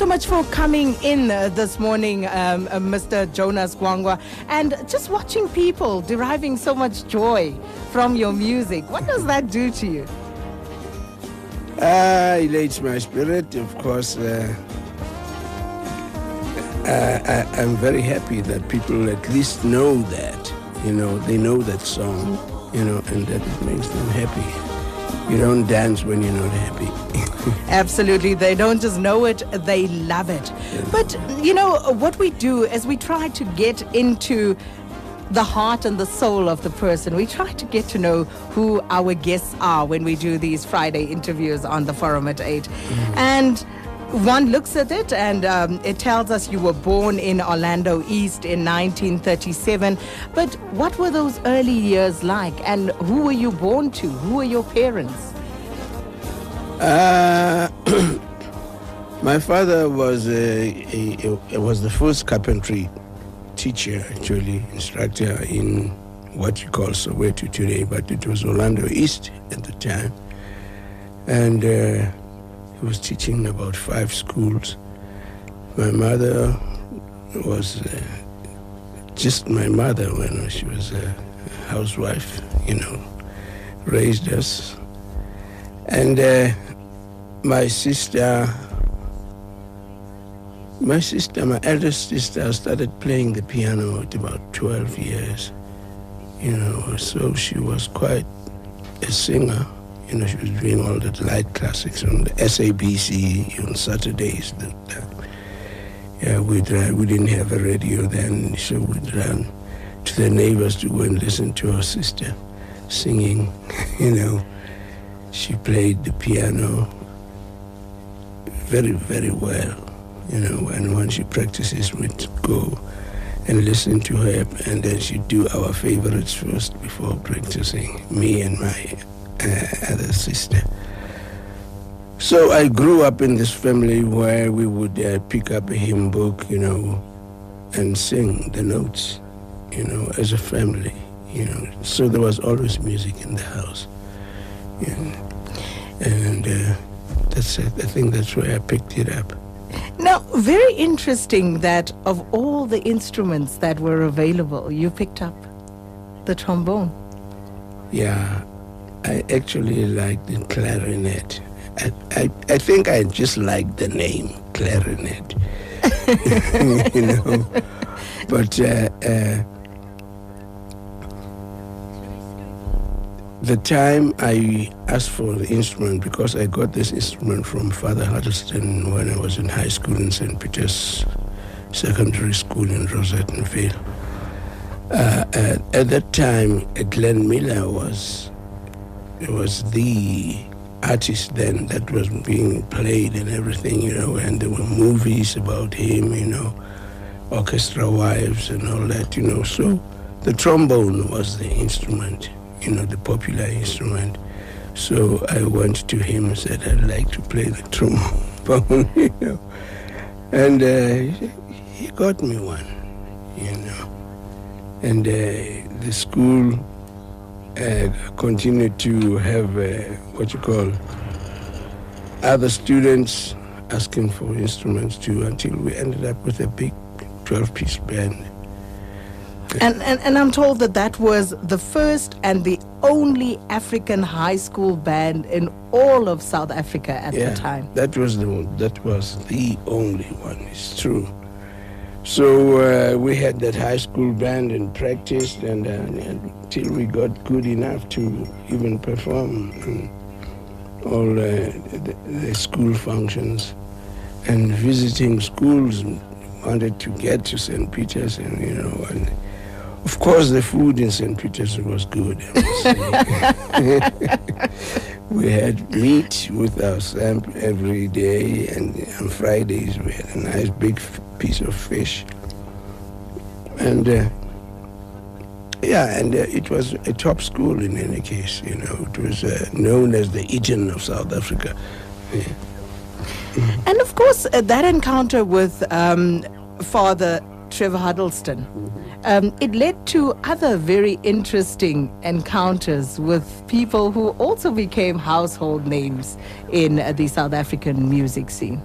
so much for coming in uh, this morning, um, uh, Mr. Jonas Gwangwa, and just watching people deriving so much joy from your music. What does that do to you? Uh, elates my spirit, of course. Uh, I, I'm very happy that people at least know that, you know, they know that song, you know, and that it makes them happy. You don't dance when you're not happy. Absolutely. They don't just know it, they love it. But, you know, what we do is we try to get into the heart and the soul of the person. We try to get to know who our guests are when we do these Friday interviews on the forum at 8. And one looks at it and um, it tells us you were born in Orlando East in 1937. But what were those early years like? And who were you born to? Who were your parents? Uh, my father was a, a, a- was the first carpentry teacher, actually instructor in what you call Soweto today, but it was Orlando East at the time, and uh, he was teaching about five schools. My mother was uh, just my mother when she was a housewife, you know, raised us, and. My sister my sister my eldest sister started playing the piano at about 12 years you know so she was quite a singer. You know she was doing all the light classics on the sabc on saturdays that. Yeah we'd, uh, we didn't have a radio then so we'd run to the neighbors to go and listen to her sister singing you know. She played the piano very, very well. You know, and when she practices, we'd go and listen to her, and then she'd do our favorites first before practicing, me and my uh, other sister. So I grew up in this family where we would uh, pick up a hymn book, you know, and sing the notes, you know, as a family, you know. So there was always music in the house. And, and uh, that's it. I think that's where I picked it up. Now, very interesting that of all the instruments that were available, you picked up the trombone. Yeah, I actually like the clarinet. I, I, I think I just like the name clarinet. you know, but uh, uh, the time I asked for the instrument because I got this instrument from Father Huddleston when I was in high school in St. Peter's Secondary School in Rosettenville. Uh, at, at that time, Glenn Miller was was the artist then that was being played and everything, you know, and there were movies about him, you know, orchestra wives and all that, you know. So the trombone was the instrument, you know, the popular instrument. So I went to him and said, I'd like to play the trombone, you know. And uh, he- got me one, you know. And uh, the school uh, continued to have uh, what you call other students asking for instruments too until we ended up with a big 12 piece band. And, and, and I'm told that that was the first and the only African high school band in all of South Africa at the time. That was the one- that was the only one. It's true. So uh, we had that high school band and practiced, and, uh, until we got good enough to even perform in all uh, the, the school functions, and visiting schools. Wanted to get to St. Peter's, and you know, and of course the food in St. Peter's was good. I must say. we had meat with our samp every day, and on Fridays we had a nice big f- piece of fish. And uh, yeah, and uh, it was a top school in any case. You know, it was uh, known as the Eton of South Africa. Yeah. And of course, uh, that encounter with um, Father Trevor Huddleston, um, it led to other very interesting encounters with people who also became household names in uh, the South African music scene.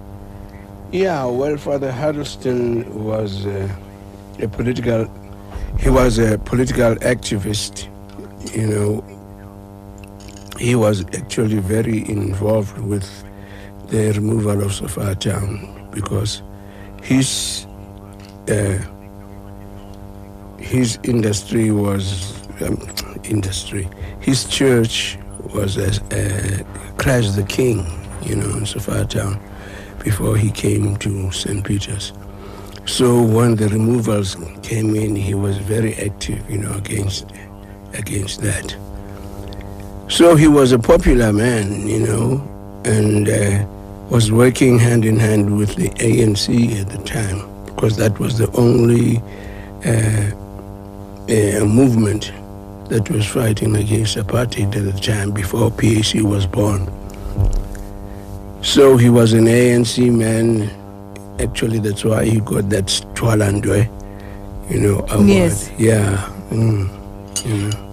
Yeah, well, Father Huddleston was uh, a political, he was a political activist, you know. He was actually very involved with the removal of Sophiatown because his uh, his industry was um, industry. His church was a, a Christ the King, you know, in Sophiatown before he came to St. Peter's. So when the removals came in, he was very active, you know, against against that. So he was a popular man, you know, and uh, was working hand in hand with the ANC at the time because that was the only uh, uh, movement that was fighting against apartheid at the time before PAC was born. So he was an ANC man. Actually, that's why he got that Twalandwe, you know, award. Yes. Yeah. Mm, you know.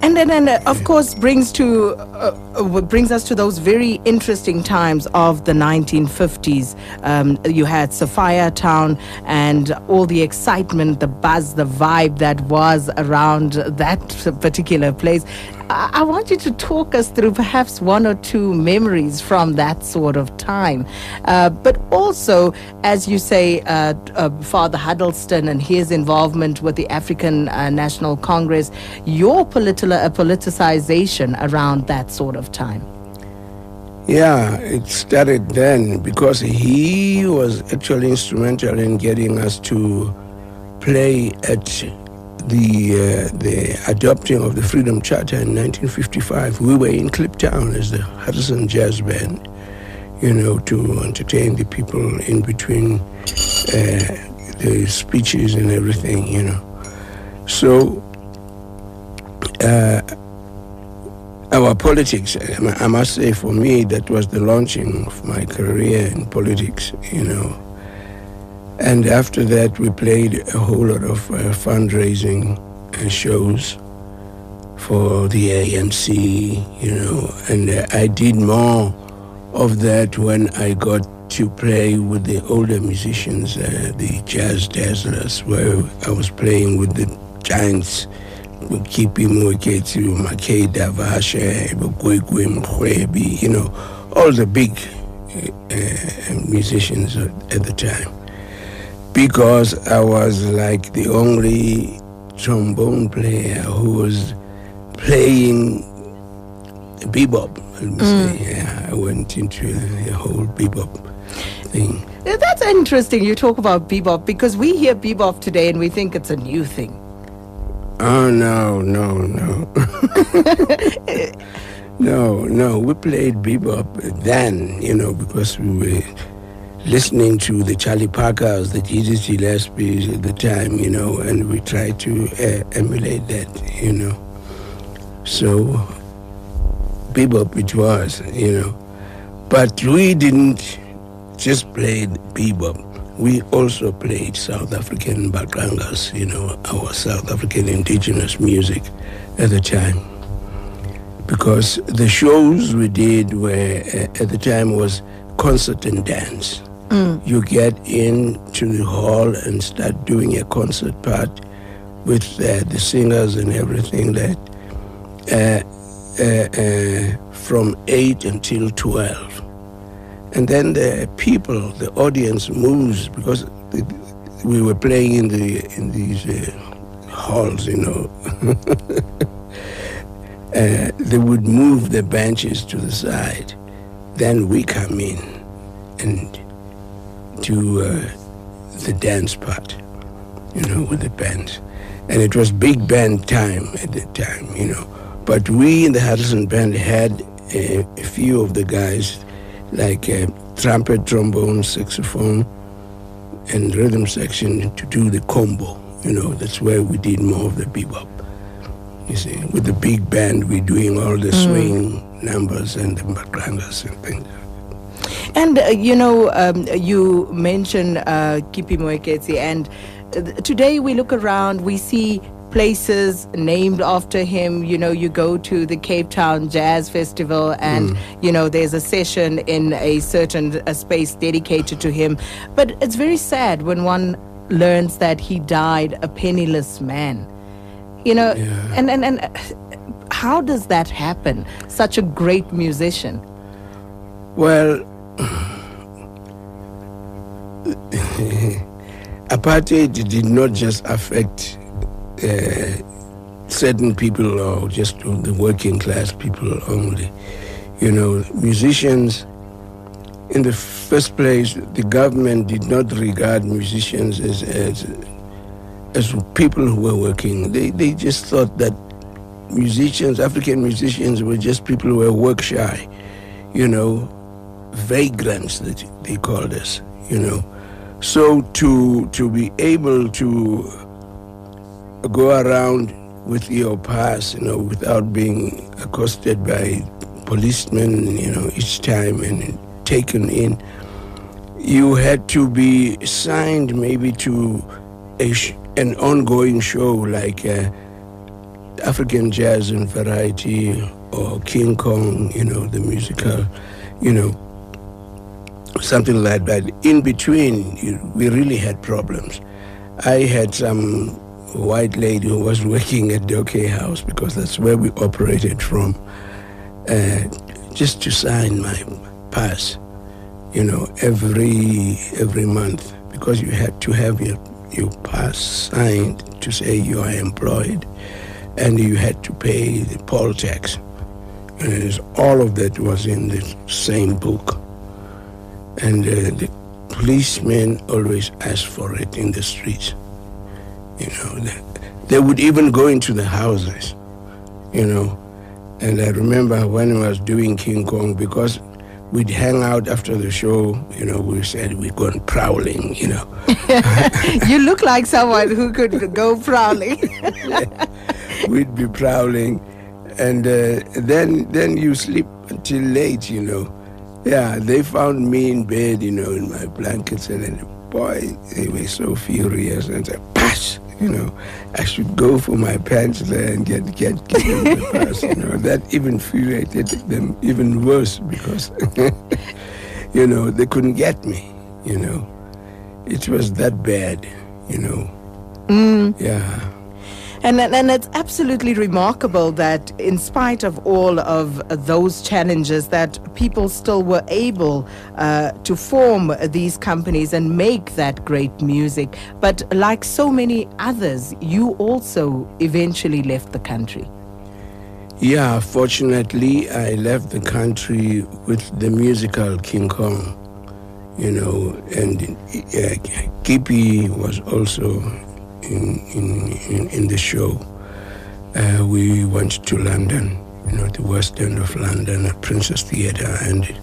And then, and uh, of course, brings to uh, uh, brings us to those very interesting times of the 1950s. Um, you had Sophiatown and all the excitement, the buzz, the vibe that was around that particular place. I, want you to talk us through perhaps one or two memories from that sort of time, uh, but also, as you say, uh, uh, Father Huddleston and his involvement with the African National Congress, your political politicization around that sort of time? Yeah, it started then because he was actually instrumental in getting us to play at the uh, the adopting of the Freedom Charter in 1955. We were in Kliptown as the Huddleston Jazz Band, you know, to entertain the people in between uh, the speeches and everything, you know. So. Uh, our politics, I must say for me, that was the launching of my career in politics, you know. And after that, we played a whole lot of uh, fundraising uh, shows for the ANC, you know, and uh, I did more of that when I got to play with the older musicians, uh, the jazz dazzlers, where I was playing with the giants Kippie Moeketsi, Mackay Davashe, Bogwegwe, Mrwebi, you know, all the big uh, musicians at the time. Because I was like the only trombone player who was playing bebop. Mm. Say. Yeah, I went into the whole bebop thing. That's interesting. You talk about bebop because we hear bebop today and we think it's a new thing. Oh no, no, no. no, no. We played bebop then, you know, because we were listening to the Charlie Parkers, the Dizzy Gillespies at the time, you know, and we tried to uh, emulate that, you know. So bebop it was, you know. But we didn't just play bebop we also played South African mbaqangas, you know, our South African indigenous music at the time. Because the shows we did were, uh, at the time, was concert and dance. Mm. You get into the hall and start doing a concert part with uh, the singers and everything that uh, uh, uh from 8 until 12 and then the people, the audience moves because we were playing in the in these uh, halls, you know. uh, they would move the benches to the side. Then we come in and do uh, the dance part, you know, with the band. And it was big band time at the time, you know. But we in the Harrison band had a, a few of the guys like a trumpet, trombone, saxophone, and rhythm section to do the combo. You know, that's where we did more of the bebop. You see, with the big band, we're doing all the mm. swing numbers and the backgrounders and things. And, uh, you know, um, you mentioned uh, Kippie Moeketsi, and uh, today we look around, we see places named after him. You know, you go to the Cape Town Jazz Festival, and mm. you know there's a session in a certain a space dedicated to him. But it's very sad when one learns that he died a penniless man. You know, yeah. and, and and how does that happen? Such a great musician. Well. apartheid did not just affect uh, certain people or just the working class people only. You know, musicians, in the first place, the government did not regard musicians as, as, as people who were working. They, they just thought that musicians, African musicians, were just people who were work shy, you know, vagrants that they called us, you know. So to to be able to go around with your pass, you know, without being accosted by policemen, you know, each time and taken in, you had to be signed maybe to a an ongoing show like uh, African Jazz and Variety or King Kong, you know, the musical, you know, something like that. In between, we really had problems. I had some white lady who was working at the OK House because that's where we operated from, uh, just to sign my pass, you know, every every month because you had to have your your pass signed to say you are employed, and you had to pay the poll tax. And all of that was in the same book. And uh, the policemen always ask for it in the streets. You know, they, they would even go into the houses, you know. And I remember when I was doing King Kong, because we'd hang out after the show, you know, we said we're going prowling, you know. you look like someone who could go prowling. We'd be prowling. And uh, then, then you sleep until late, you know. Yeah, they found me in bed, you know, in my blankets, and then, boy, they were so furious and said, "Pass!" You know, I should go for my pants there and get get given the pass. You know, that even infuriated them even worse because, you know, they couldn't get me. You know, it was that bad. You know, mm. yeah. And, and it's absolutely remarkable that in spite of all of those challenges that people still were able uh, to form these companies and make that great music. But like so many others, you also eventually left the country. Yeah, fortunately, I left the country with the musical King Kong, you know, and uh, Kippie was also in, in, in, the show. Uh, we went to London, you know, the West End of London at Princess Theatre, and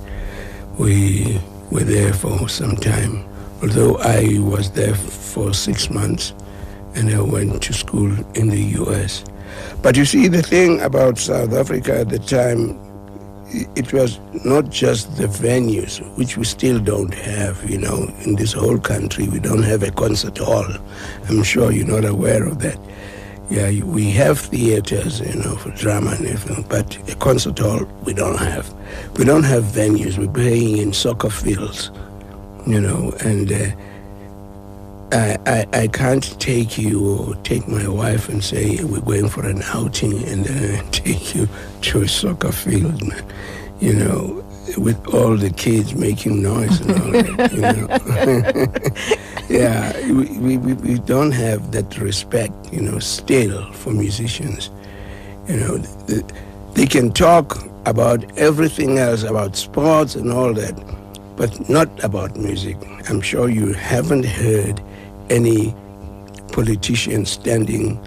we were there for some time. Although I was there for six months, and I went to school in the U.S. But you see, the thing about South Africa at the time, it was not just the venues, which we still don't have, you know, in this whole country. We don't have a concert hall. I'm sure you're not aware of that. Yeah, we have theaters, you know, for drama and everything, but a concert hall we don't have. We don't have venues. We're playing in soccer fields, you know, and uh, I, I, I can't take you or take my wife and say we're going for an outing and then take you to a soccer field, man. You know, with all the kids making noise and all that, you know. yeah, we, we, we don't have that respect, you know, still for musicians. You know, they can talk about everything else, about sports and all that, but not about music. I'm sure you haven't heard any politician standing,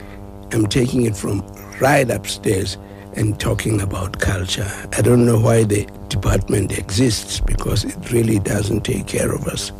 I'm taking it from right upstairs and talking about culture. I don't know why the department exists because it really doesn't take care of us.